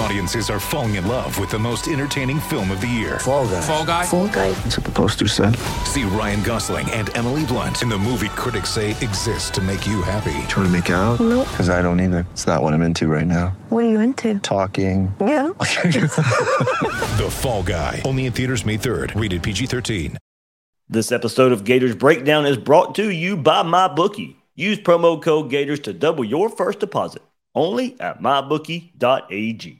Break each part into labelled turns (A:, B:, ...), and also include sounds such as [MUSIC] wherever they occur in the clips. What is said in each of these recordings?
A: Audiences are falling in love with the most entertaining film of the year.
B: Fall guy.
C: Fall guy.
D: Fall guy.
B: That's what the poster said.
A: See Ryan Gosling and Emily Blunt in the movie critics say exists to make you happy.
B: Trying to make it out?
D: Nope.
B: Because I don't either. It's not what I'm into right now.
D: What are you into?
B: Talking.
D: Yeah. [LAUGHS] [LAUGHS]
A: The Fall Guy. Only in theaters May 3rd. Rated PG-13.
E: This episode of Gators Breakdown is brought to you by MyBookie. Use promo code Gators to double your first deposit only at mybookie.ag.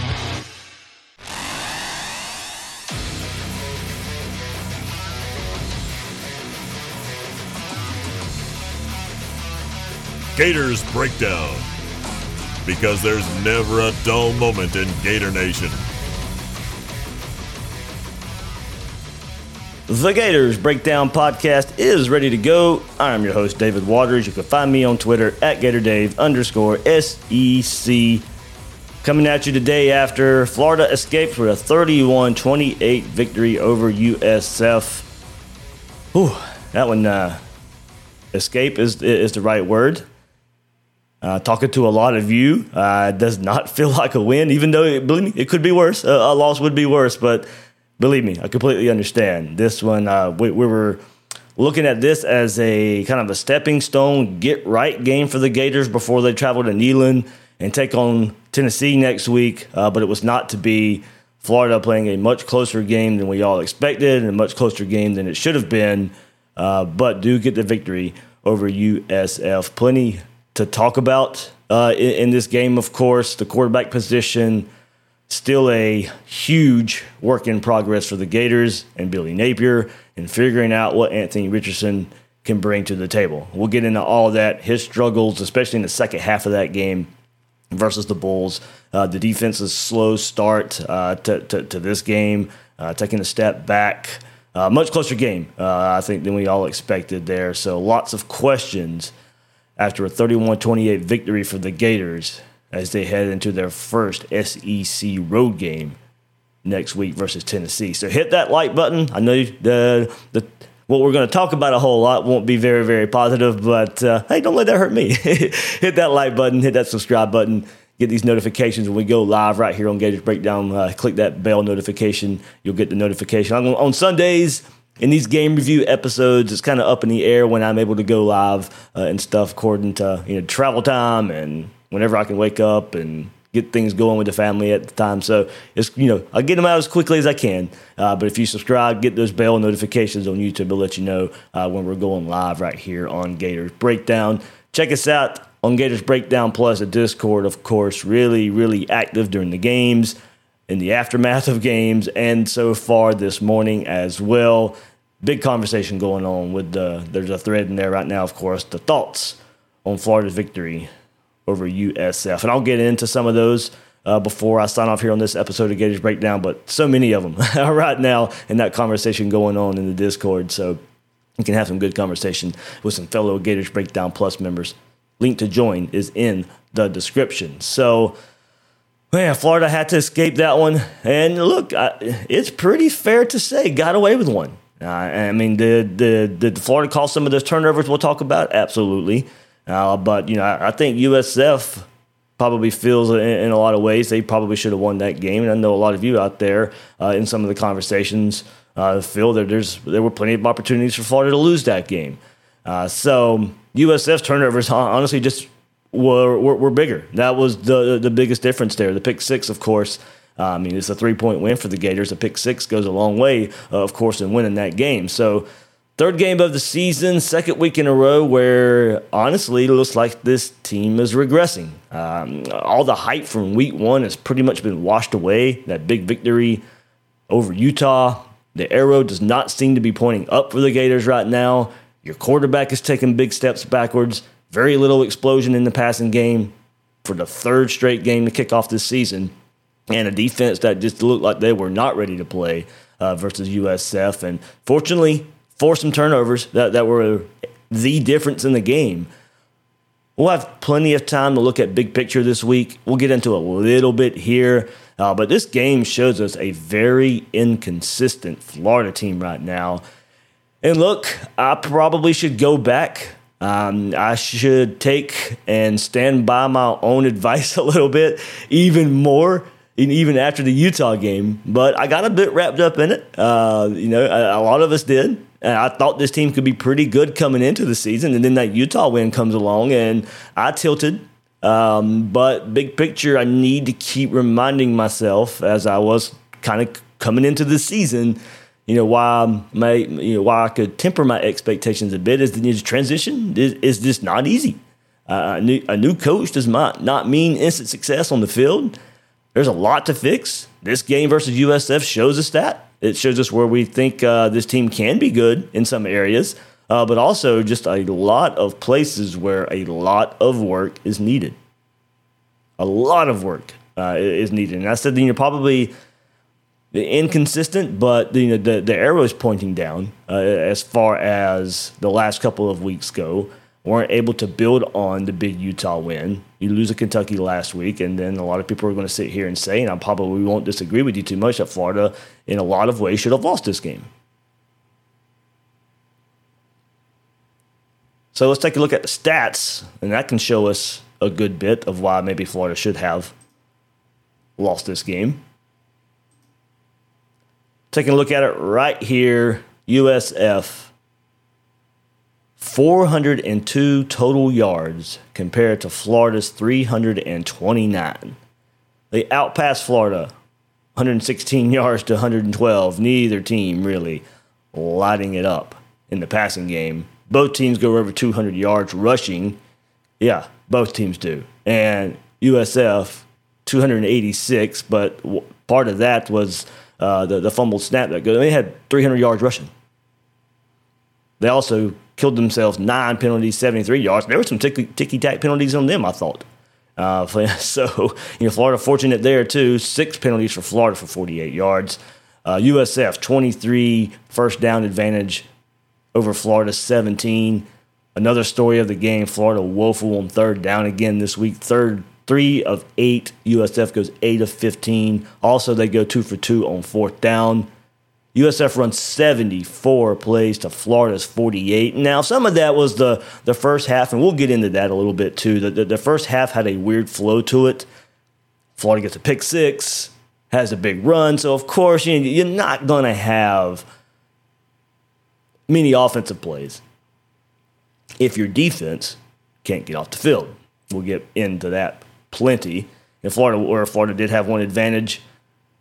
F: Gators Breakdown. Because there's never a dull moment in Gator Nation.
E: The Gators Breakdown podcast is ready to go. I am your host, David Waters. You can find me on Twitter at GatorDave underscore SEC. Coming at you today after Florida escaped with a 31 28 victory over USF. Whew, that one, uh, escape is, is the right word. Uh, talking to a lot of you, uh, does not [LAUGHS] feel like a win, even though, it, believe me, it could be worse. A, loss would be worse, but believe me, I completely understand. This one, uh, we, we were looking at this as a kind of a stepping stone, get right game for the Gators before they travel to Neyland and take on Tennessee next week. Uh, but it was not to be. Florida playing a much closer game than we all expected and a much closer game than it should have been, uh, but do get the victory over USF. Plenty to talk about uh, in, in this game, of course. The quarterback position still a huge work in progress for the Gators and Billy Napier and figuring out what Anthony Richardson can bring to the table. We'll get into all that, his struggles, especially in the second half of that game versus the Bulls. Uh, the defense's slow start uh, to, to, to, this game, uh, taking a step back. Uh, much closer game, uh, I think, than we all expected there. So lots of questions after a 31 28 victory for the Gators as they head into their first SEC road game next week versus Tennessee. So hit that like button. I know the the what we're going to talk about a whole lot won't be very very positive, but uh, hey, don't let that hurt me. [LAUGHS] hit that like button, hit that subscribe button. Get these notifications when we go live right here on Gators Breakdown. Uh, click that bell notification. You'll get the notification. On, on Sundays, in these game review episodes, it's kind of up in the air when I'm able to go live uh, and stuff according to you know travel time and whenever I can wake up and get things going with the family at the time. So it's you know I get them out as quickly as I can. Uh, but if you subscribe, get those bell notifications on YouTube. It'll let you know uh, when we're going live right here on Gators Breakdown. Check us out on Gators Breakdown Plus, a Discord, of course, really really active during the games. In the aftermath of games, and so far this morning as well, big conversation going on with the. There's a thread in there right now, of course. The thoughts on Florida's victory over USF. And I'll get into some of those uh, before I sign off here on this episode of Gators Breakdown, but so many of them [LAUGHS] right now in that conversation going on in the Discord. So you can have some good conversation with some fellow Gators Breakdown Plus members. Link to join is in the description. So, man, Florida had to escape that one. And look, I, it's pretty fair to say got away with one. Uh, I mean, did, did, did Florida cause some of those turnovers we'll talk about? Absolutely. Uh, but you know, I, I, think USF probably feels in, in, a lot of ways they probably should have won that game. And I know a lot of you out there uh, in some of the conversations uh, feel that there's there were plenty of opportunities for Florida to lose that game. Uh, so USF turnovers honestly just were, were, were bigger. That was the the biggest difference there. The pick six, of course. Uh, I mean, it's a three point win for the Gators. A pick six goes a long way, uh, of course, in winning that game. So, third game of the season, second week in a row where honestly it looks like this team is regressing. Um, all the hype from week one has pretty much been washed away. That big victory over Utah. The arrow does not seem to be pointing up for the Gators right now. Your quarterback is taking big steps backwards. Very little explosion in the passing game for the third straight game to kick off this season. And a defense that just looked like they were not ready to play uh, versus USF. And fortunately, forced some turnovers that, that were the difference in the game. We'll have plenty of time to look at big picture this week. We'll get into a little bit here. Uh, but this game shows us a very inconsistent Florida team right now. And look, I probably should go back. Um, I should take and stand by my own [LAUGHS] advice a little bit, even more, even after the Utah game. But I got a bit wrapped up in it. Uh, you know, a, a lot of us did. And I thought this team could be pretty good coming into the season. And then that Utah win comes along, and I tilted. Um, but big picture, I need to keep reminding myself as I was kind of coming into the season you know why my you know why I could temper my expectations a bit is the transition is, is just not easy. Uh, a, new, a new coach does not not mean instant success on the field. There's a lot to fix. This game versus USF shows us that. It shows us where we think uh, this team can be good in some areas, uh, but also just a lot of places where a lot of work is needed. A lot of work uh, is needed, and I said you know probably inconsistent, but you know the the arrow is pointing down uh, as far as the last couple of weeks go. weren't able to build on the big Utah win. You lose to Kentucky last week, and then a lot of people are going to sit here and say, and I probably won't disagree with you too much, that Florida, in a lot of ways, should have lost this game. So let's take a look at the stats, and that can show us a good bit of why maybe Florida should have lost this game. Taking a look at it right here, USF 402 total yards compared to Florida's 329. They outpassed Florida 116 [LAUGHS] yards to 112. Neither team really lighting it up in the passing game. Both teams go over 200 yards rushing. Yeah, both teams do. And USF 286, but part of that was uh, the, the fumbled snap that good. They had 300 yards rushing. They also killed themselves nine penalties, 73 yards. There were some ticky tack penalties on them, I thought. Uh, [LAUGHS] so, you know, Florida fortunate there too. Six penalties for Florida for 48 yards. Uh, USF 23 first down advantage over Florida 17. Another story of the game Florida woeful on third down again this week. Third three of eight. USF goes eight of 15. Also, they go two for two on fourth down. USF runs 74 plays to Florida's 48. Now, some of that was the, the first half, and we'll get into that a little bit too. The, the, the first half had a weird flow to it. Florida gets a pick six, has a big run. So, of course, you, you're not going to have many offensive plays if your defense can't get off the field. We'll get into that plenty. In Florida, where Florida did have one advantage,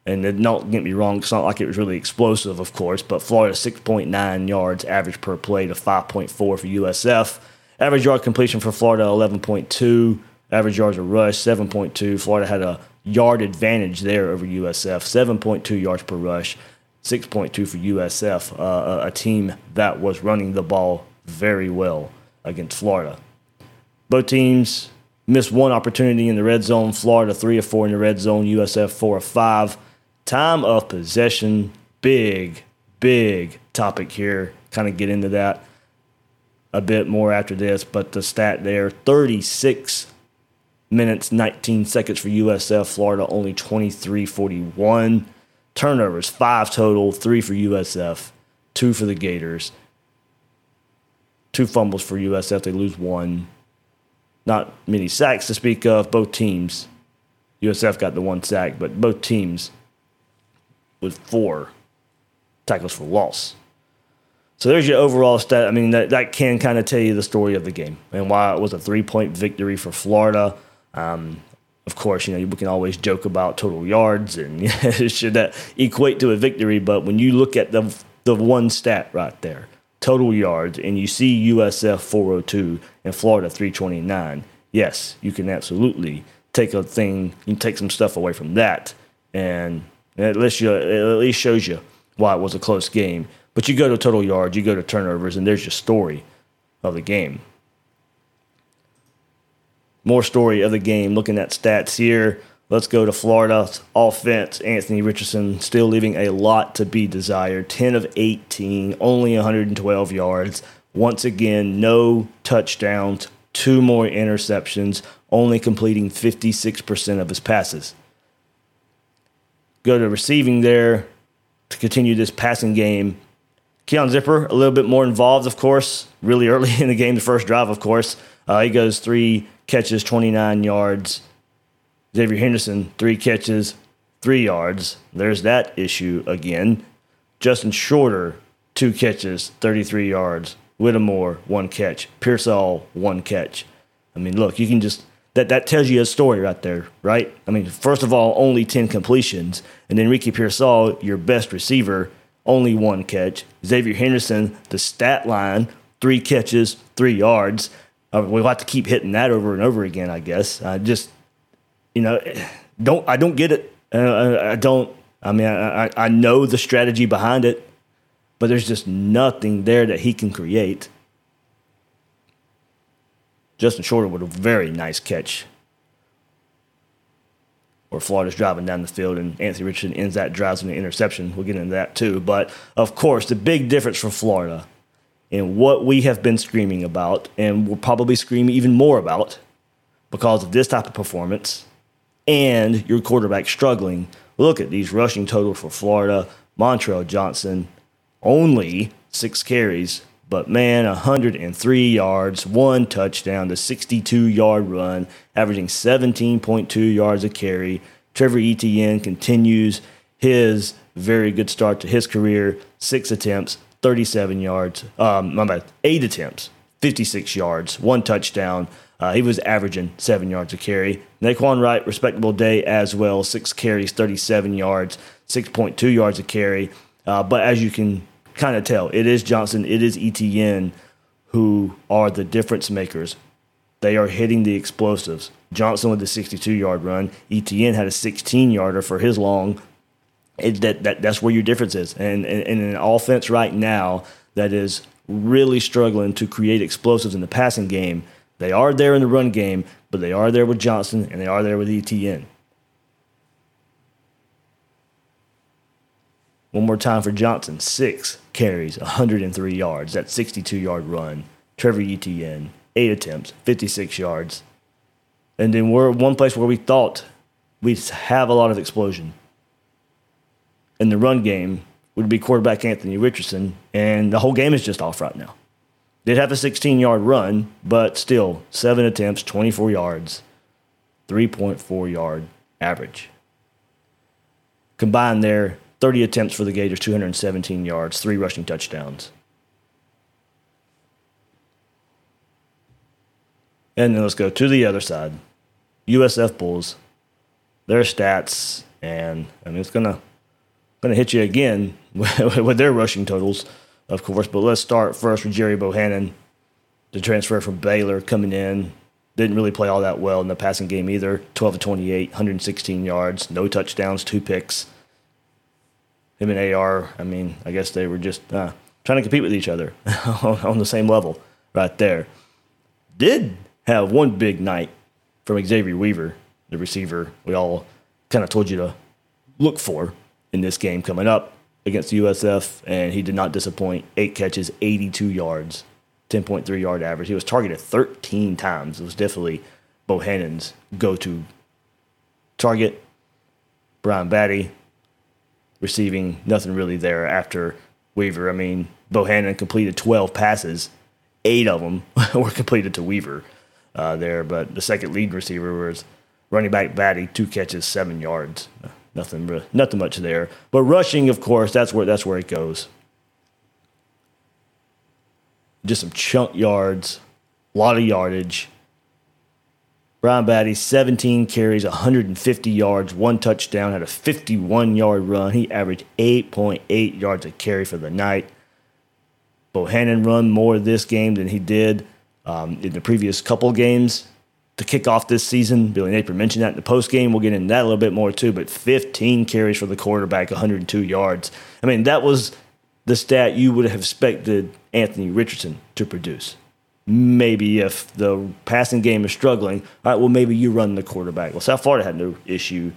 E: and don't get me wrong, it's not like it was really explosive, of course, but Florida 6.9 yards average per play to 5.4 for USF. Average yard completion for Florida 11.2. Average yards of rush 7.2. Florida had a yard advantage there over USF, 7.2 yards per rush, 6.2 for USF, uh, a team that was running the ball very well against Florida. Both teams Missed one opportunity in the red zone. Florida three or four in the red zone. USF four or five. Time of possession, big, big topic here. Kind of get into that a bit more after this, but the stat there 36 minutes, 19 seconds for USF. Florida only 23 41. Turnovers, five total, three for USF, two for the Gators. Two fumbles for USF. They lose one not many sacks to speak of. Both teams, USF got the one sack, but both teams with four tackles for loss. So there's your overall stat. I mean, that, that can kind of tell you the story of the game and why it was a three point victory for Florida. Um, of course, you know, we can always joke about total yards and [LAUGHS] should that equate to a victory. But when you look at the, the one stat right there, total yards, and you see USF 402 and Florida 329, yes, you can absolutely take a thing, you take some stuff away from that. And at least, you, it at least shows you why it was a close game. But you go to total yards, you go to turnovers, and there's your story of the game. More story of the game. Looking at stats here. Let's go to Florida's offense. Anthony Richardson still leaving a lot to be desired. 10 of 18, only 112 yards. Once again, no touchdowns, two more interceptions, only completing 56% of his passes. Go to receiving there to continue this passing game. Keon Zipperer, a little bit more involved, of course, really early [LAUGHS] in the game, the first drive, of course. Uh, he goes three catches, 29 yards. Xavier Henderson, three catches, three yards. There's that issue again. Justin Shorter, two catches, 33 yards. Whittemore, one catch. Pearsall, one catch. I mean, look, you can just that that tells you a story right there, right? I mean, first of all, only 10 completions, and then Ricky Pearsall, your best receiver, only one catch. Xavier Henderson, the stat line, three catches, three yards. Uh, we'll have to keep hitting that over and over again, I guess. I just, you know, don't I don't get it. Uh, I, I don't. I mean, I, I know the strategy behind it, but there's just nothing there that he can create. Justin Shorter with a very nice catch. Where Florida's driving down the field and Anthony Richardson ends that drive with an interception. We'll get into that too. But of course, the big difference for Florida and what we have been screaming about and will probably scream even more about because of this type of performance and your quarterback struggling. Look at these rushing totals for Florida. Montrell Johnson, only six carries, but man, 103 yards, one touchdown, the 62 yard run, averaging 17.2 yards a carry. Trevor Etienne continues his very good start to his career. Six attempts, 37 yards. Um, my bad, eight attempts, 56 yards, one touchdown. Uh, he was averaging seven yards a carry. Nay'Quan Wright, respectable day as well. Six carries, 37 yards, 6.2 yards a carry. Uh, but as you can kind of tell, it is Johnson, it is Etienne who are the difference makers. They are hitting the explosives. Johnson with the 62 yard run. Etienne had a 16 yarder for his long. It, that, that, that's where your difference is. And, and, and an offense right now that is really struggling to create explosives in the passing game they are there in the run game, but they are there with Johnson and they are there with Etienne. One more time for Johnson. Six carries, 103 yards. That 62 yard run. Trevor Etienne, eight attempts, 56 yards. And then we're one place where we thought we'd have a lot of explosion. In the run game would be quarterback Anthony Richardson, and the whole game is just off right now. Did have a 16 yard run, but still, seven attempts, 24 yards, 3.4 yard average. Combined there, 30 attempts for the Gators, 217 yards, three rushing touchdowns. And then let's go to the other side. USF Bulls, their stats, and I mean, it's to gonna hit you again [LAUGHS] with their rushing totals of course. But let's start first with Gerry Bohanon, the transfer from Baylor coming in. Didn't really play all that well in the passing game either. 12 to 28, 116 yards, no touchdowns, two picks. Him and AR, I mean, I guess they were just uh, trying to compete with each other [LAUGHS] on the same level right there. Did have one big night from Xavier Weaver, the receiver we all kind of told you to look for in this game coming up against USF, and he did not disappoint. Eight catches, 82 yards, 10.3 yard average. He was targeted 13 times. It was definitely Bohanon's go to target. Brian Battie receiving nothing really there after Weaver. I mean, Bohanon completed 12 passes, eight of them [LAUGHS] were completed to Weaver uh, there, but the second lead receiver was running back Battie, two catches, seven yards nothing, nothing much there. But rushing, of course, that's where that's where it goes. just some chunk yards, a lot of yardage. Brian Battie, 17 carries, 150 yards, one touchdown, had a 51 yard run. He averaged 8.8 yards a carry for the night. Bohanon run more this game than he did um, in the previous couple games to kick off this season. Billy Napier mentioned that in the post game. We'll get into that a little bit more too. But 15 carries for the quarterback, 102 yards. I mean, that was the stat you would have expected Anthony Richardson to produce. Maybe if the passing game is struggling, all right, well, maybe you run the quarterback. Well, South Florida had no issue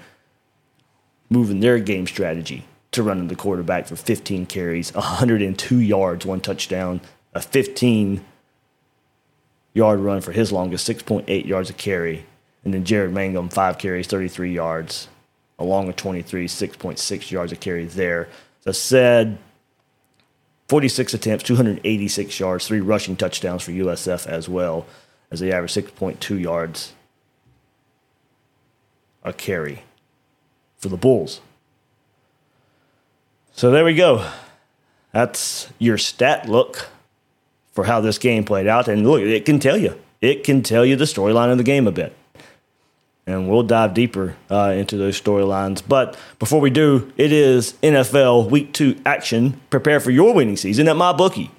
E: moving their game strategy to running the quarterback for 15 carries, 102 yards, one touchdown, a 15 yard run for his longest, 6.8 yards a carry. And then Jaren Mangham, five carries, 33 yards, along with 23, 6.6 yards a carry there. I said, 46 attempts, 286 yards, three rushing touchdowns for USF as well, as they average 6.2 yards a carry for the Bulls. So there we go. That's your stat look for how this game played out. And look, it can tell you. It can tell you the storyline of the game a bit. And we'll dive deeper uh, into those storylines. But before we do, it is NFL Week 2 action. Prepare for your winning season at MyBookie.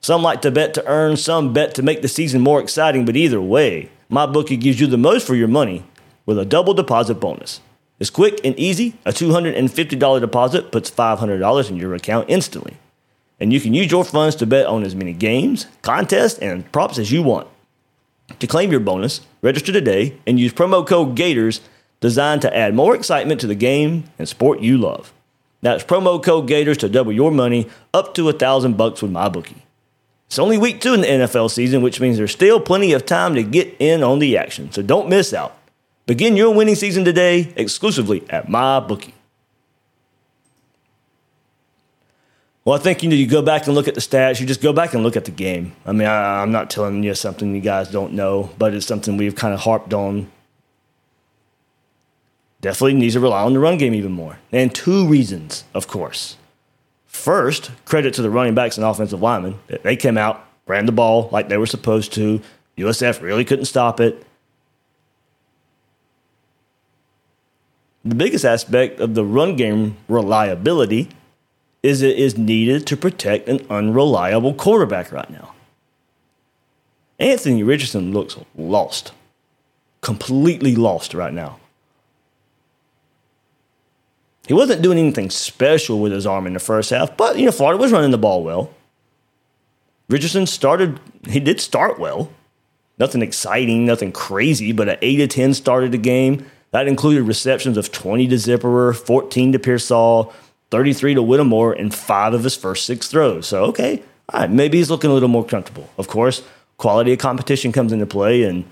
E: Some like to bet to earn, some bet to make the season more exciting, but either way, MyBookie gives you the most for your money with a double deposit bonus. It's quick and easy. A $250 deposit puts $500 in your account instantly and you can use your funds to bet on as many games, contests, and props as you want. To claim your bonus, register today and use promo code GATORS designed to add more excitement to the game and sport you love. That's promo code GATORS to double your money up to a thousand bucks with MyBookie. It's only week two in the NFL season, which means there's still plenty of time to get in on the action, so don't miss out. Begin your winning season today exclusively at MyBookie. Well, I think you know you go back and look at the stats. You just go back and look at the game. I mean, I, I'm not telling you something you guys don't know, but it's something we've kind of harped on. Definitely needs to rely on the run game even more, and two reasons, of course. First, credit to the running backs and offensive linemen. They came out, ran the ball like they were supposed to. USF really couldn't stop it. The biggest aspect of the run game reliability is it is needed to protect an unreliable quarterback right now. Anthony Richardson looks lost, completely lost right now. He wasn't doing anything special with his arm in the first half, but you know Florida was running the ball well. Richardson started; he did start well. Nothing exciting, nothing crazy, but an eight to ten started the game. That included receptions of twenty to Zipperer, fourteen to Pearsall, 33 to Whittemore in five of his first six throws. So, okay, all right, maybe he's looking a little more comfortable. Of course, quality of competition comes into play. And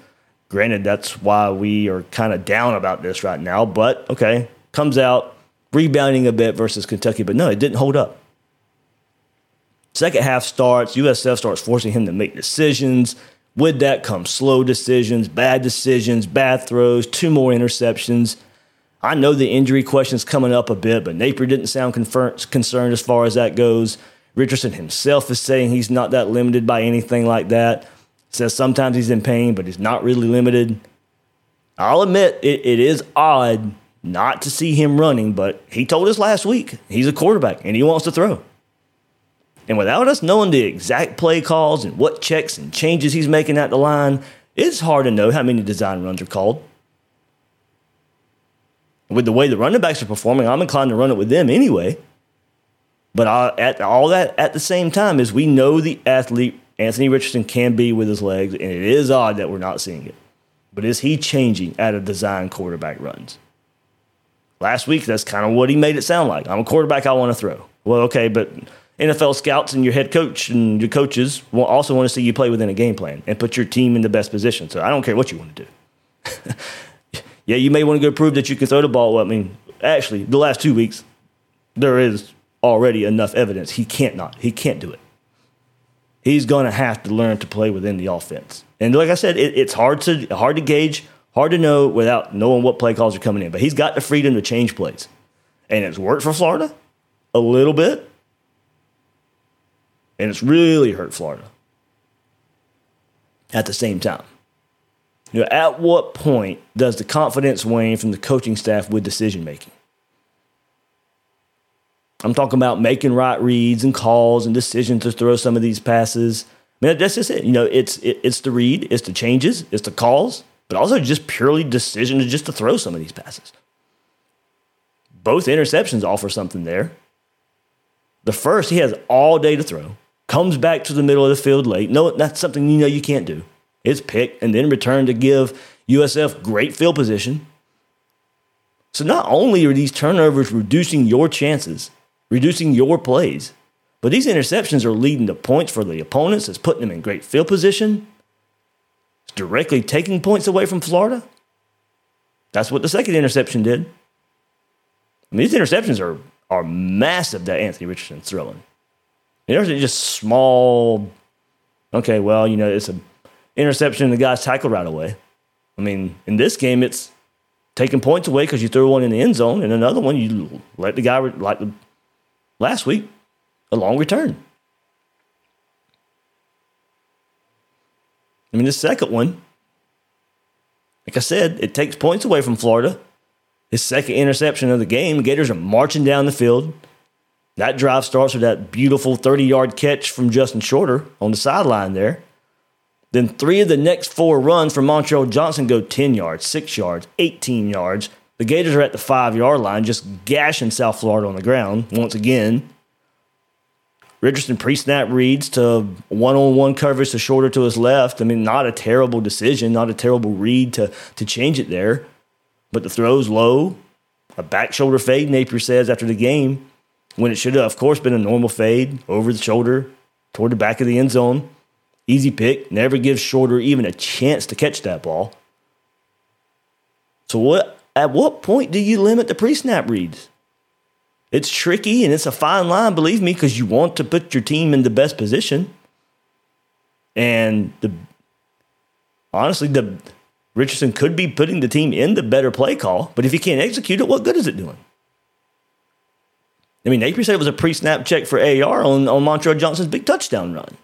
E: granted, that's why we are kind of down about this right now. But, okay, comes out rebounding a bit versus Kentucky. But no, it didn't hold up. Second half starts, USF starts forcing him to make decisions. With that comes slow decisions, bad decisions, bad throws, two more interceptions. I know the injury question's coming up a bit, but Napier didn't sound confer- concerned as far as that goes. Richardson himself is saying he's not that limited by anything like that. Says sometimes he's in pain, but he's not really limited. I'll admit it, it is odd not to see him running, but he told us last week he's a quarterback and he wants to throw. And without us knowing the exact play calls and what checks and changes he's making at the line, it's hard to know how many design runs are called with the way the running backs are performing, I'm inclined to run it with them anyway. But I, at all that at the same time is we know the athlete Anthony Richardson can be with his legs, and it is odd that we're not seeing it. But is he changing out of design quarterback runs? Last week, that's kind of what he made it sound like. I'm a quarterback, I want to throw. Well, okay, but NFL scouts and your head coach and your coaches also want to see you play within a game plan and put your team in the best position. So I don't care what you want to do. [LAUGHS] yeah, you may want to go prove that you can throw the ball. I mean, actually, the last two weeks, there is already enough evidence he can't not. He can't do it. He's going to have to learn to play within the offense. And like I said, it, it's hard to hard to gauge, hard to know without knowing what play calls are coming in. But he's got the freedom to change plays, and it's worked for Florida a little bit, and it's really hurt Florida at the same time. You know, at what point does the confidence wane from the coaching staff with decision making? I'm talking about making right reads and calls and decisions to throw some of these passes. I mean, that's just it. You know, it's it, it's the read, it's the changes, it's the calls, but also just purely decision to just to throw some of these passes. Both interceptions offer something there. The first, he has all day to throw, comes back to the middle of the field late. No, that's something you know you can't do. It's picked and then return to give USF great field position. So not only are these turnovers reducing your chances, reducing your plays, but these interceptions are leading to points for the opponents. It's putting them in great field position. It's directly taking points away from Florida. That's what the second interception did. I mean, these interceptions are are massive that Anthony Richardson's throwing. They're just small. Okay, well, you know, it's an interception the guy's tackled right away. I mean, in this game, it's taking points away because you threw one in the end zone, and another one you let the guy like the, last week a long return. I mean, the second one, like I said, it takes points away from Florida. His second interception of the game, Gators are marching down the field. That drive starts with that beautiful 30 yard catch from Justin Shorter on the sideline there. Then three of the next four runs from Montrell Johnson go 10 yards, 6 yards, 18 yards. The Gators are at the five yard line, just gashing South Florida on the ground once again. Richardson pre snap reads to one on one coverage to Shorter to his left. I mean, not a terrible decision, not a terrible read to, to change it there. But the throw's low, a back shoulder fade, Napier says after the game, when it should have, of course, been a normal fade over the shoulder toward the back of the end zone. Easy pick, never gives Shorter even a chance to catch that ball. So what at what point do you limit the pre-snap reads? It's tricky and it's a fine line, believe me, because you want to put your team in the best position. And the honestly, the Richardson could be putting the team in the better play call, but if he can't execute it, what good is it doing? I mean, Napier said it was a pre-snap check for AR on, on Montrell Johnson's big touchdown run.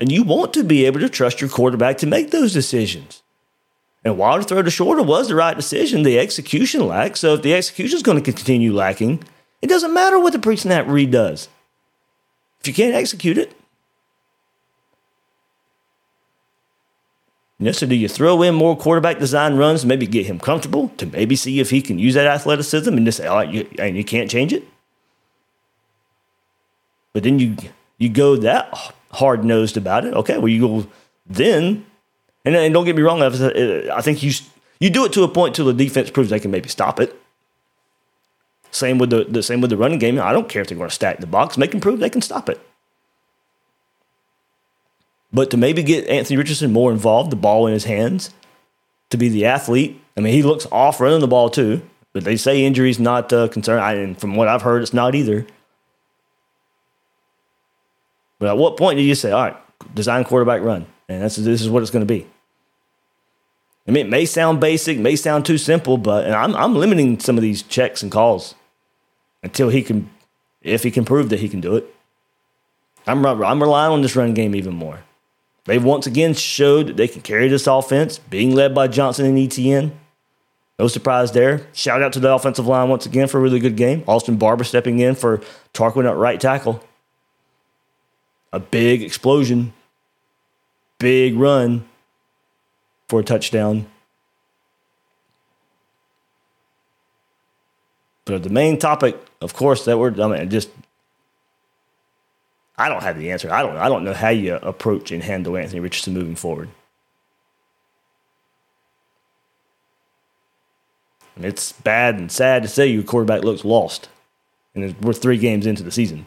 E: And you want to be able to trust your quarterback to make those decisions. And while the throw to shorter was the right decision, the execution lacked. So if the execution is going to continue lacking, it doesn't matter what the pre-snap read does. If you can't execute it, you know, so do you throw in more quarterback design runs to maybe get him comfortable, to maybe see if he can use that athleticism and just say, all right, you, and you can't change it? But then you you go that oh, hard nosed about it. Okay, well you go then, and, and don't get me wrong. I uh, think you you do it to a point till the defense proves they can maybe stop it. Same with the, the same with the running game. I don't care if they're going to stack the box. Make them prove they can stop it. But to maybe get Anthony Richardson more involved, the ball in his hands, to be the athlete. I mean, he looks off running the ball too. But they say injuries not a concern. I, and from what I've heard, it's not either. But at what point do you say, all right, design quarterback run? And that's, this is what it's going to be. I mean, it may sound basic, may sound too simple, but and I'm, I'm limiting some of these checks and calls until he can, if he can prove that he can do it. I'm, I'm relying on this run game even more. They've once again showed that they can carry this offense, being led by Johnson and Etienne. No surprise there. Shout out to the offensive line once again for a really good game. Austin Barber stepping in for Tarquin at right tackle a big explosion, big run for a touchdown. But the main topic, of course, that we're I mean, just I don't have the answer. I don't I don't know how you approach and handle Anthony Richardson moving forward. And it's bad and sad to say your quarterback looks lost. And we're three games into the season.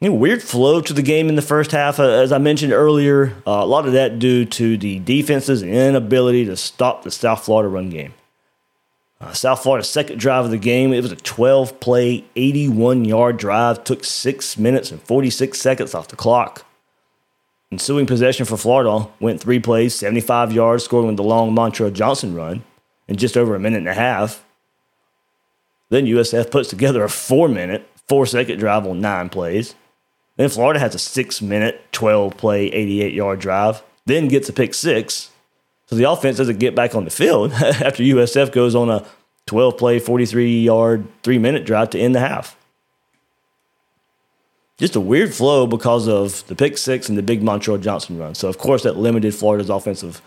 E: You know, weird flow to the game in the first half, uh, as I mentioned earlier. Uh, a lot of that due to the defense's inability to stop the South Florida run game. Uh, South Florida's second drive of the game, it was a 12 play, 81 yard drive, took six minutes and 46 seconds off the clock. Ensuing possession for Florida went three plays, 75 yards, scoring with the long Montrell Johnson run in just over a minute and a half. Then USF puts together a four minute, four second drive on nine plays. Then Florida has a six minute, 12 play, 88 yard drive, then gets a pick six. So the offense doesn't get back on the field [LAUGHS] after USF goes on a 12 play, 43 yard, three minute drive to end the half. Just a weird flow because of the pick six and the big Montrell Johnson run. So, of course, that limited Florida's offensive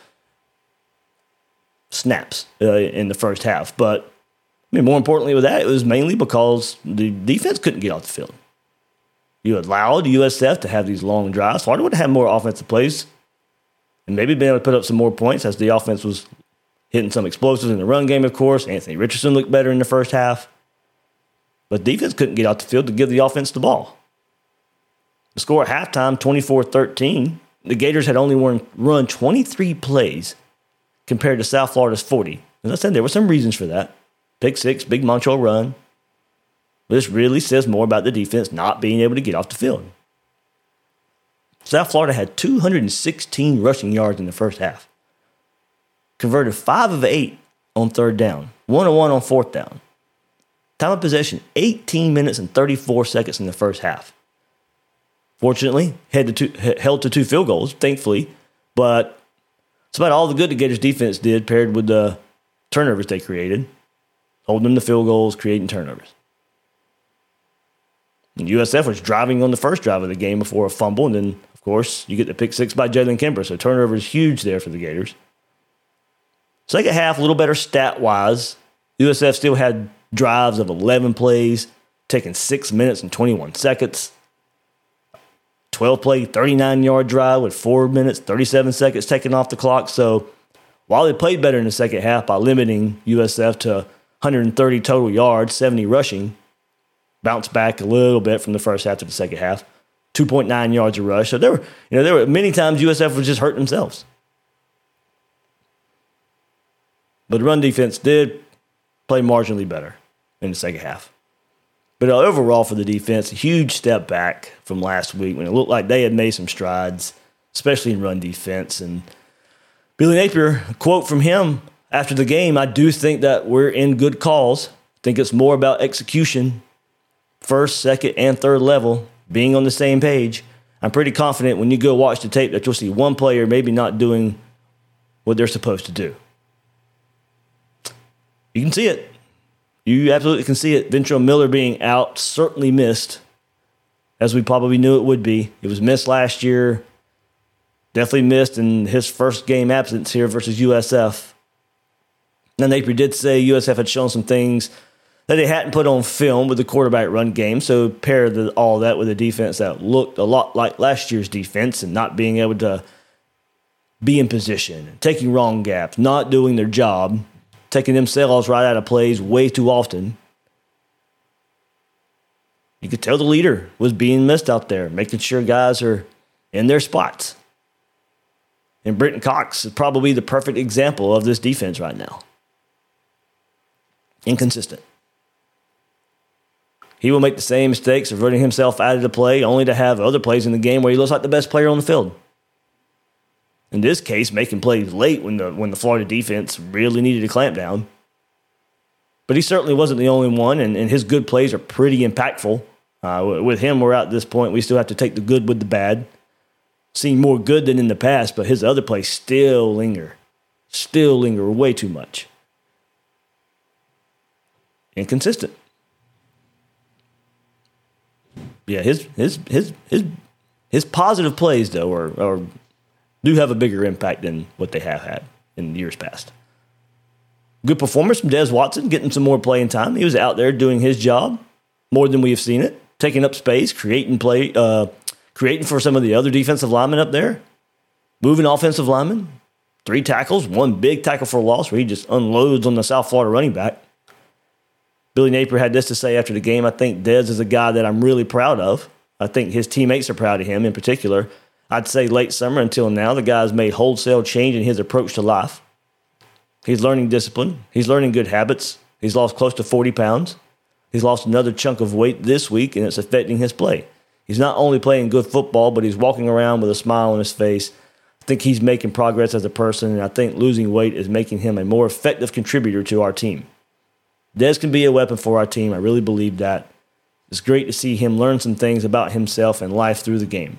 E: snaps uh, in the first half. But I mean, more importantly, with that, it was mainly because the defense couldn't get off the field. You allowed USF to have these long drives. Florida would have had more offensive plays and maybe been able to put up some more points as the offense was hitting some explosives in the run game, of course. Anthony Richardson looked better in the first half. But defense couldn't get out the field to give the offense the ball. The score at halftime, 24 13. The Gators had only run, run 23 plays compared to South Florida's 40. As I said, there were some reasons for that. Pick six, big Montrell run, this really says more about the defense not being able to get off the field. South Florida had 216 rushing yards in the first half, converted five of eight on third down, one on one on fourth down. Time of possession 18 minutes and 34 seconds in the first half. Fortunately, to two, held to two field goals, thankfully, but it's about all the good the Gators defense did paired with the turnovers they created, holding them to field goals, creating turnovers. USF was driving on the first drive of the game before a fumble, and then, of course, you get the pick six by Jalen Kimber. So turnover is huge there for the Gators. Second half, a little better stat wise. USF still had drives of 11 plays, taking six minutes and 21 seconds. 12 play, 39 yard drive with four minutes, 37 seconds taken off the clock. So while they played better in the second half by limiting USF to 130 total yards, 70 rushing, bounced back a little bit from the first half to the second half. 2.9 yards a rush. So there were, you know, there were many times USF was just hurting themselves. But the run defense did play marginally better in the second half. But overall for the defense, a huge step back from last week when it looked like they had made some strides, especially in run defense. And Billy Napier, quote from him after the game, I do think that we're in good calls. I think it's more about execution first, second, and third level being on the same page, I'm pretty confident when you go watch the tape that you'll see one player maybe not doing what they're supposed to do. You can see it. You absolutely can see it. Ventrell Miller being out certainly missed, as we probably knew it would be. It was missed last year. Definitely missed in his first game absence here versus USF. And Napier did say USF had shown some things that they hadn't put on film with the quarterback run game. So pair the, all that with a defense that looked a lot like last year's defense and not being able to be in position, taking wrong gaps, not doing their job, taking themselves right out of plays way too often. You could tell the leader was being missed out there, making sure guys are in their spots. And Brenton Cox is probably the perfect example of this defense right now. Inconsistent. He will make the same mistakes of running himself out of the play, only to have other plays in the game where he looks like the best player on the field. In this case, making plays late when the when the Florida defense really needed to clamp down. But he certainly wasn't the only one, and, and his good plays are pretty impactful. Uh, with him, we're at this point, we still have to take the good with the bad. Seen more good than in the past, but his other plays still linger. Still linger way too much. Inconsistent yeah, his his his his his positive plays though are, are do have a bigger impact than what they have had in years past. Good performance from Des Watson, getting some more playing time. He was out there doing his job more than we have seen it, taking up space, creating play, uh, creating for some of the other defensive linemen up there, moving offensive linemen. Three tackles, one big tackle for a loss where he just unloads on the South Florida running back. Billy Napier had this to say after the game. I think Dez is a guy that I'm really proud of. I think his teammates are proud of him in particular. I'd say late summer until now, the guy's made wholesale change in his approach to life. He's learning discipline. He's learning good habits. He's lost close to 40 pounds. He's lost another chunk of weight this week, and it's affecting his play. He's not only playing good football, but he's walking around with a smile on his face. I think he's making progress as a person, and I think losing weight is making him a more effective contributor to our team. Dez can be a weapon for our team. I really believe that. It's great to see him learn some things about himself and life through the game.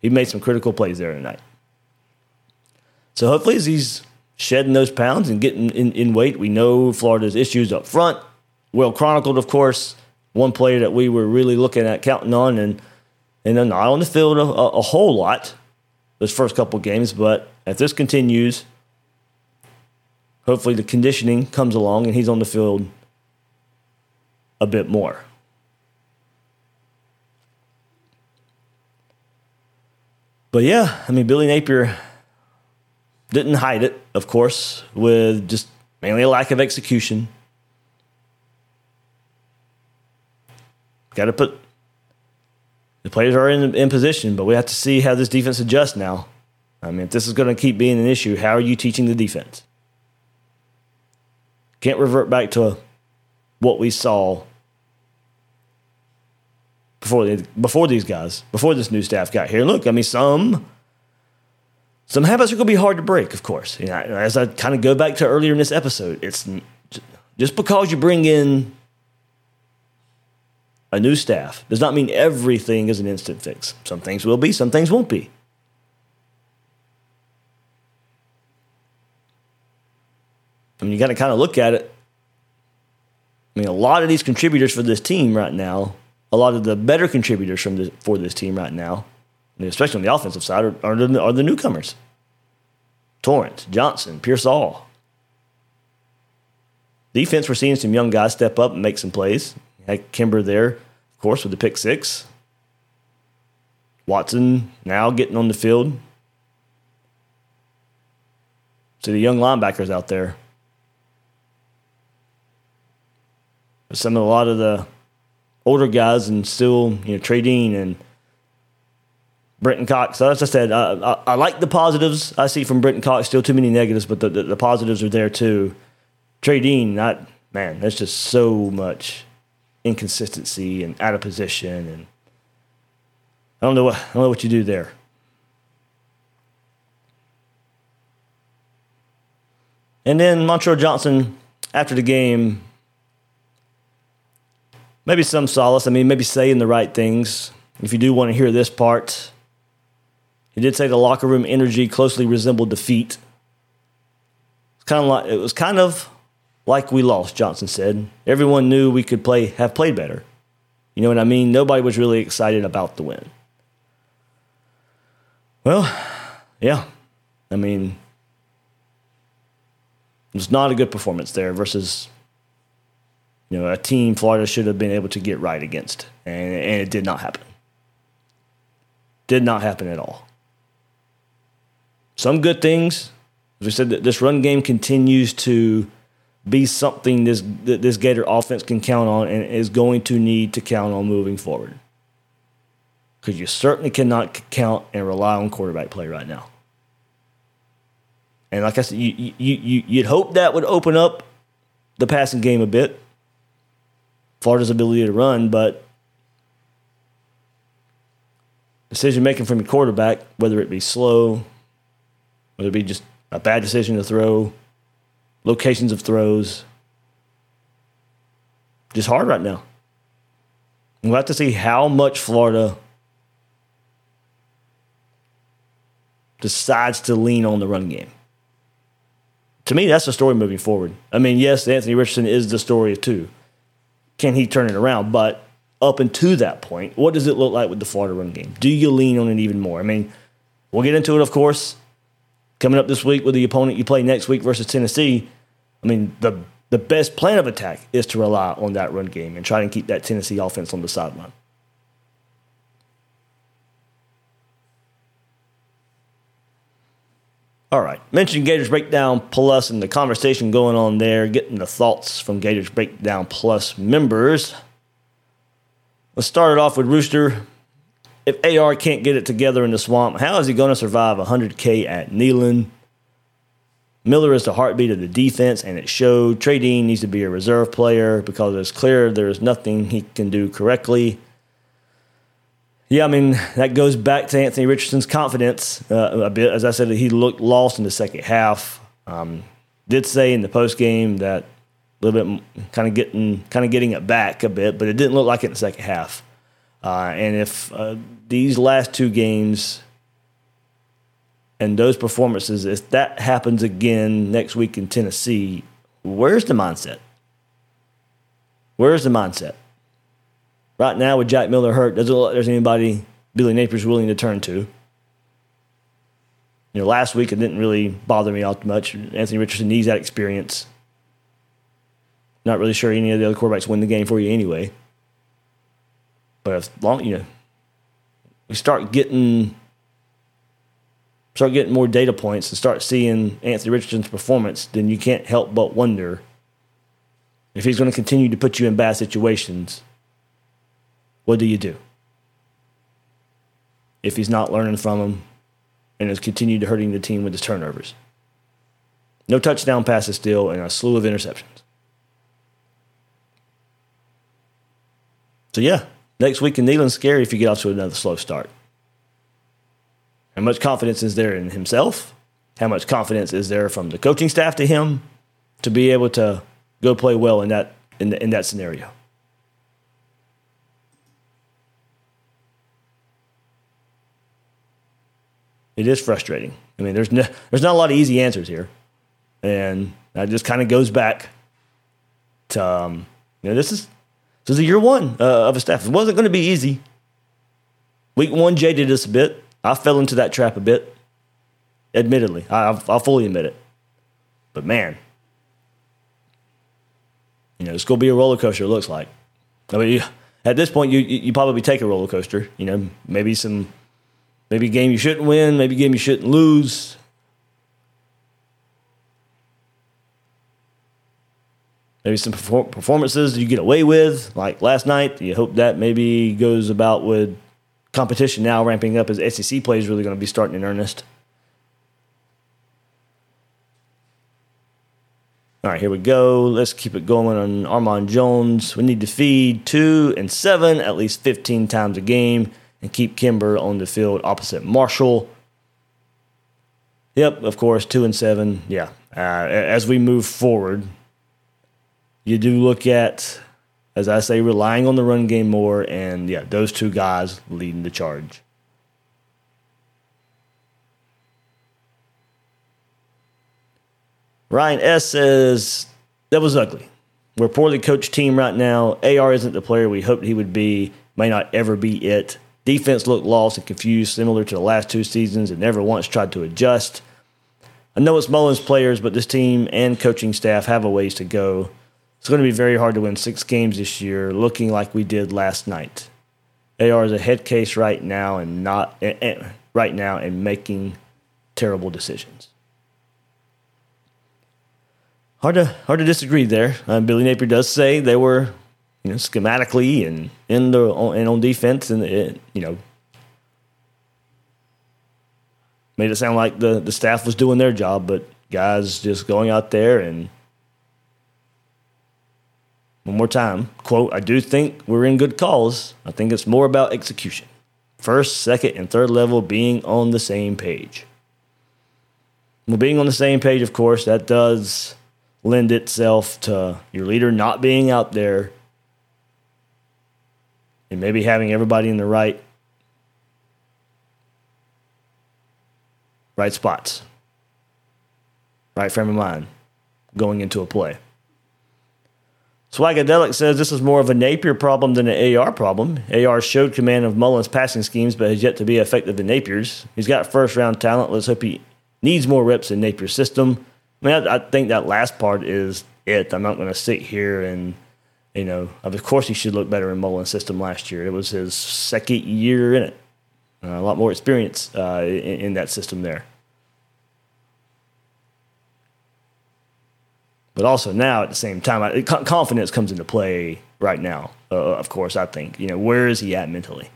E: He made some critical plays there tonight. So hopefully, as he's shedding those pounds and getting in, in weight, we know Florida's issues up front. Well chronicled, of course. One player that we were really looking at counting on, and and not on the field a, a whole lot those first couple games, but if this continues, hopefully the conditioning comes along and he's on the field a bit more. But yeah, I mean, Billy Napier didn't hide it, of course, with just mainly a lack of execution. Got to put the players are in, in position, but we have to see how this defense adjusts now. I mean, if this is going to keep being an issue, how are you teaching the defense? Can't revert back to what we saw before before these guys, before this new staff got here. Look, I mean, some some habits are going to be hard to break, of course. You know, as I kind of go back to earlier in this episode, it's just because you bring in a new staff does not mean everything is an instant fix. Some things will be, some things won't be. Mean, you got to kind of look at it. I mean, a lot of these contributors for this team right now, a lot of the better contributors from this, for this team right now, especially on the offensive side, are, are, the, are the newcomers. Torrence, Johnson, Pearsall. Defense, we're seeing some young guys step up and make some plays. Had Kimber there, of course, with the pick six. Watson now getting on the field. So the young linebackers out there. Some of a lot of the older guys and still, you know, Dean and Brenton Cox. So as I said, I, I, I, like the positives I see from Brenton Cox. Still too many negatives, but the, the, the positives are there too. Dean, not man, there's just so much inconsistency and out of position, and I don't know what I don't know what you do there. And then Montrell Johnson, after the game, maybe some solace. I mean, maybe saying the right things. If you do want to hear this part, he did say the locker room energy closely resembled defeat. It's kind of like it was kind of like we lost, Johnson said. Everyone knew we could play have played better. You know what I mean? Nobody was really excited about the win. Well, yeah. I mean, it was not a good performance there versus you know, a team Florida should have been able to get right against. And, and it did not happen. Did not happen at all. Some good things. As we said, that this run game continues to be something this this Gator offense can count on and is going to need to count on moving forward. Because you certainly cannot count and rely on quarterback play right now. And like I said, you, you, you, you'd hope that would open up the passing game a bit, Florida's ability to run, but decision making from your quarterback, whether it be slow, whether it be just a bad decision to throw, locations of throws. Just hard right now. We'll have to see how much Florida decides to lean on the run game. To me, that's the story moving forward. I mean, yes, Anthony Richardson is the story too. Can he turn it around? But up until that point, what does it look like with the Florida run game? Do you lean on it even more? I mean, we'll get into it, of course, coming up this week with the opponent you play next week versus Tennessee. I mean, the the best plan of attack is to rely on that run game and try and keep that Tennessee offense on the sideline. All right. Mentioned Gators Breakdown Plus and the conversation going on there, getting the thoughts from Gators Breakdown Plus members. Let's start it off with Rooster. if AR can't get it together in the swamp, how is he going to survive 100K at Neyland? Miller is the heartbeat of the defense, and it showed. Trey Dean needs to be a reserve player because it's clear there is nothing he can do correctly. Yeah, I mean, that goes back to Anthony Richardson's confidence uh, a bit. As I said, he looked lost in the second half. Um, did say in the post game that a little bit kind of getting kind of getting it back a bit, but it didn't look like it in the second half. Uh, and if uh, these last two games and those performances, if that happens again next week in Tennessee, where's the mindset? Where's the mindset? Right now, with Jack Miller hurt, doesn't look like there's anybody Billy Napier's willing to turn to. You know, last week it didn't really bother me all too much. Anthony Richardson needs that experience. Not really sure any of the other quarterbacks win the game for you anyway. But as long you know, we start getting start getting more data points and start seeing Anthony Richardson's performance, then you can't help but wonder if he's going to continue to put you in bad situations what do you do? If he's not learning from him and has continued hurting the team with his turnovers. No touchdown passes still and a slew of interceptions. So yeah, next week in Neyland's scary if you get off to another slow start. How much confidence is there in himself? How much confidence is there from the coaching staff to him to be able to go play well in that in, the, in that scenario? It is frustrating. I mean, there's no, there's not a lot of easy answers here, and that just kind of goes back to um, you know this is this is a year one uh, of a staff. It wasn't going to be easy. Week one jaded us a bit. I fell into that trap a bit. Admittedly, I, I'll fully admit it. But man, you know, it's going to be a roller coaster. It looks like. I mean, at this point, you you probably take a roller coaster. You know, maybe some Maybe a game you shouldn't win, maybe a game you shouldn't lose. Maybe some performances you get away with, like last night. You hope that maybe goes about with competition now ramping up as SEC play is really going to be starting in earnest. All right, here we go. Let's keep it going on Armand Jones. We need to feed two and seven at least 15 times a game and keep Kimber on the field opposite Marshall. Yep, of course, two and seven. Yeah. Uh, as we move forward, you do look at, as I say, relying on the run game more, and yeah, those two guys leading the charge. Ryan S says that was ugly. We're poorly coached team right now. AR isn't the player we hoped he would be. May not ever be it. Defense looked lost and confused, similar to the last two seasons, and never once tried to adjust. I know it's Mullen's players, but this team and coaching staff have a ways to go. It's going to be very hard to win six games this year, looking like we did last night. AR is a head case right now, and not right now, and making terrible decisions. Hard to hard to disagree there. Uh, Billy Napier does say they were you know, schematically and in the and on defense, and it, you know, made it sound like the the staff was doing their job, but guys just going out there and one more time quote I do think we're in good cause. I think it's more about execution. First, second, and third level being on the same page. Well, being on the same page, of course, that does lend itself to your leader not being out there and maybe having everybody in the right right spots, right frame of mind going into a play. Swagadelic says this is more of a Napier problem than an AR problem. AR showed command of Mullen's passing schemes, but has yet to be effective in Napier's. He's got first round talent. Let's hope he needs more reps in Napier's system. I mean, I, I think that last part is it. I'm not going to sit here and you know, of course he should look better in Mullen's system last year. It was his second year in it. Uh, a lot more experience uh, in, in, that system there. But also now at the same time, I, confidence comes into play right now. Uh, of course, I think you know where is he at mentally?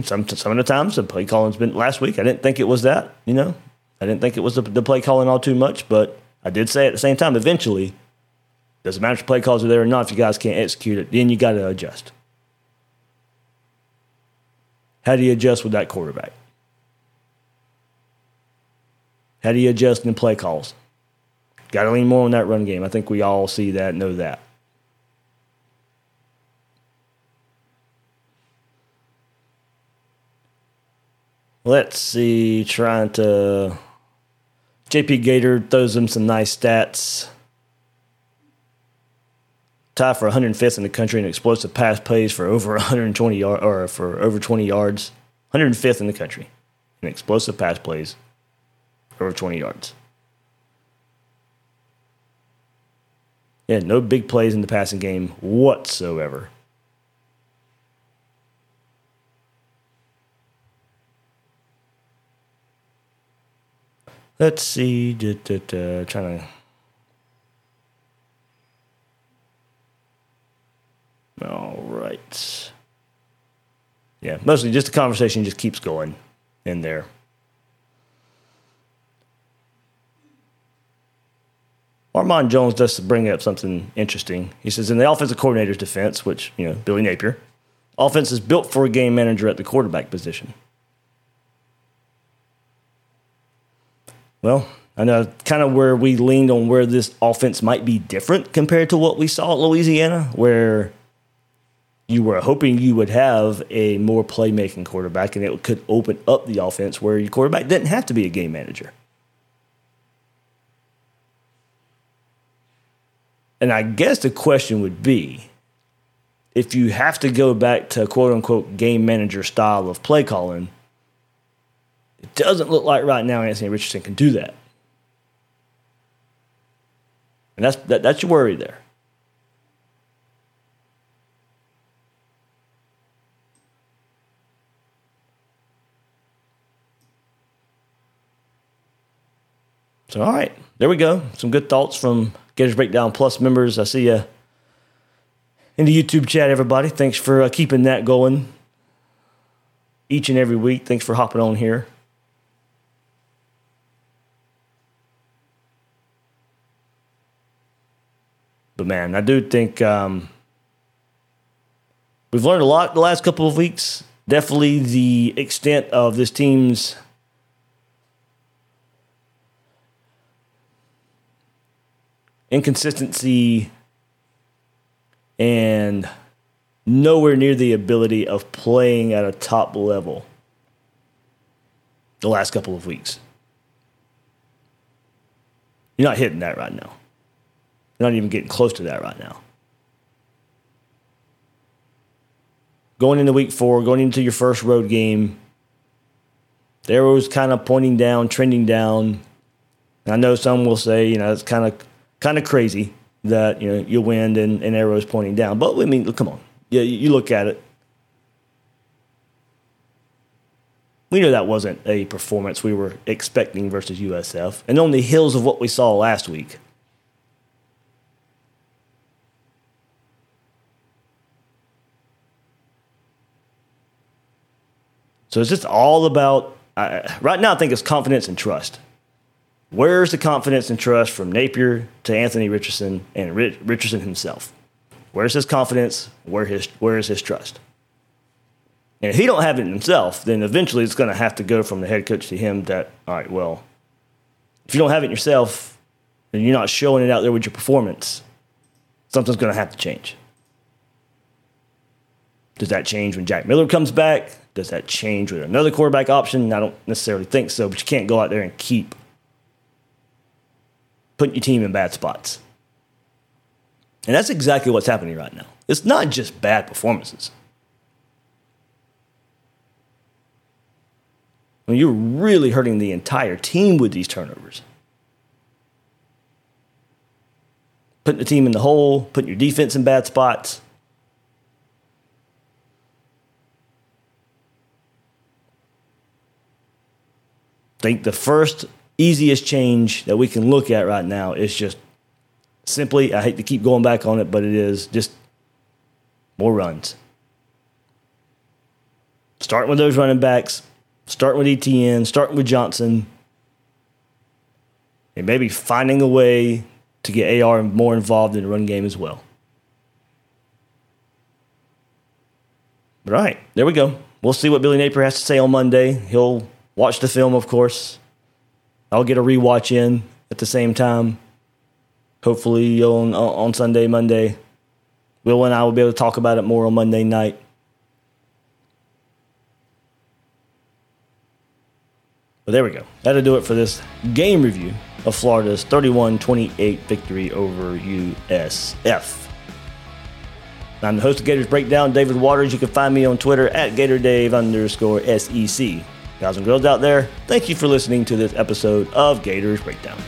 E: Some some of the times the play calling's been last week. I didn't think it was that. You know, I didn't think it was the, the play calling all too much, but I did say at the same time. Eventually, doesn't matter if the play calls are there or not. If you guys can't execute it, then you got to adjust. How do you adjust with that quarterback? How do you adjust in play calls? Got to lean more on that run game. I think we all see that, know that. Let's see, trying to. JP Gator throws him some nice stats. Tie for 105th in the country in explosive pass plays for over 120 yard, or for over 20 yards. 105th in the country in explosive pass plays over 20 yards. Yeah, no big plays in the passing game whatsoever. Let's see. Da, da, da, trying to. All right. Yeah, mostly just the conversation just keeps going in there. Armand Jones does bring up something interesting. He says in the offensive coordinator's defense, which, you know, Billy Napier, offense is built for a game manager at the quarterback position. Well, I know kind of where we leaned on where this offense might be different compared to what we saw at Louisiana, where you were hoping you would have a more playmaking quarterback and it could open up the offense where your quarterback didn't have to be a game manager. And I guess the question would be if you have to go back to quote unquote game manager style of play calling, it doesn't look like right now Anthony Richardson can do that. And that's, that, that's your worry there. So, all right, there we go. Some good thoughts from Gators Breakdown Plus members. I see you in the YouTube chat, everybody. Thanks for uh, keeping that going each and every week. Thanks for hopping on here. But man, I do think um, we've learned a lot the last couple of weeks. Definitely the extent of this team's inconsistency and nowhere near the ability of playing at a top level the last couple of weeks. You're not hitting that right now. You're not even getting close to that right now. Going into week four, going into your first road game, the arrow's kind of pointing down, trending down. I know some will say, you know, it's kind of kind of crazy that you know your wind and, and arrows pointing down. But I mean, come on, yeah, you look at it. We know that wasn't a performance we were expecting versus USF, and on the of what we saw last week. So it's just all about uh, right now. I think it's confidence and trust. Where's the confidence and trust from Napier to Anthony Richardson and Richardson himself? Where's his confidence? Where his where is his trust? And if he don't have it himself, then eventually it's going to have to go from the head coach to him. That all right, well, if you don't have it yourself, and you're not showing it out there with your performance, something's going to have to change. Does that change when Jack Miller comes back? Does that change with another quarterback option? I don't necessarily think so, but you can't go out there and keep putting your team in bad spots. And that's exactly what's happening right now. It's not just bad performances. I mean, you're really hurting the entire team with these turnovers. Putting the team in the hole, putting your defense in bad spots. Think the first easiest change that we can look at right now is just simply, I hate to keep going back on it, but it is just more runs. Starting with those running backs, starting with Etienne, starting with Johnson, and maybe finding a way to get AR more involved in the run game as well. All right, there we go. We'll see what Billy Napier has to say on Monday. He'll watch the film, of course. I'll get a rewatch in at the same time. Hopefully on on Sunday, Monday. Will and I will be able to talk about it more on Monday night. But there we go. That'll do it for this game review of Florida's 31 28 victory over USF. I'm the host of Gators Breakdown, David Waters. You can find me on Twitter at GatorDave underscore SEC. Guys and girls out there, thank you for listening to this episode of Gators Breakdown.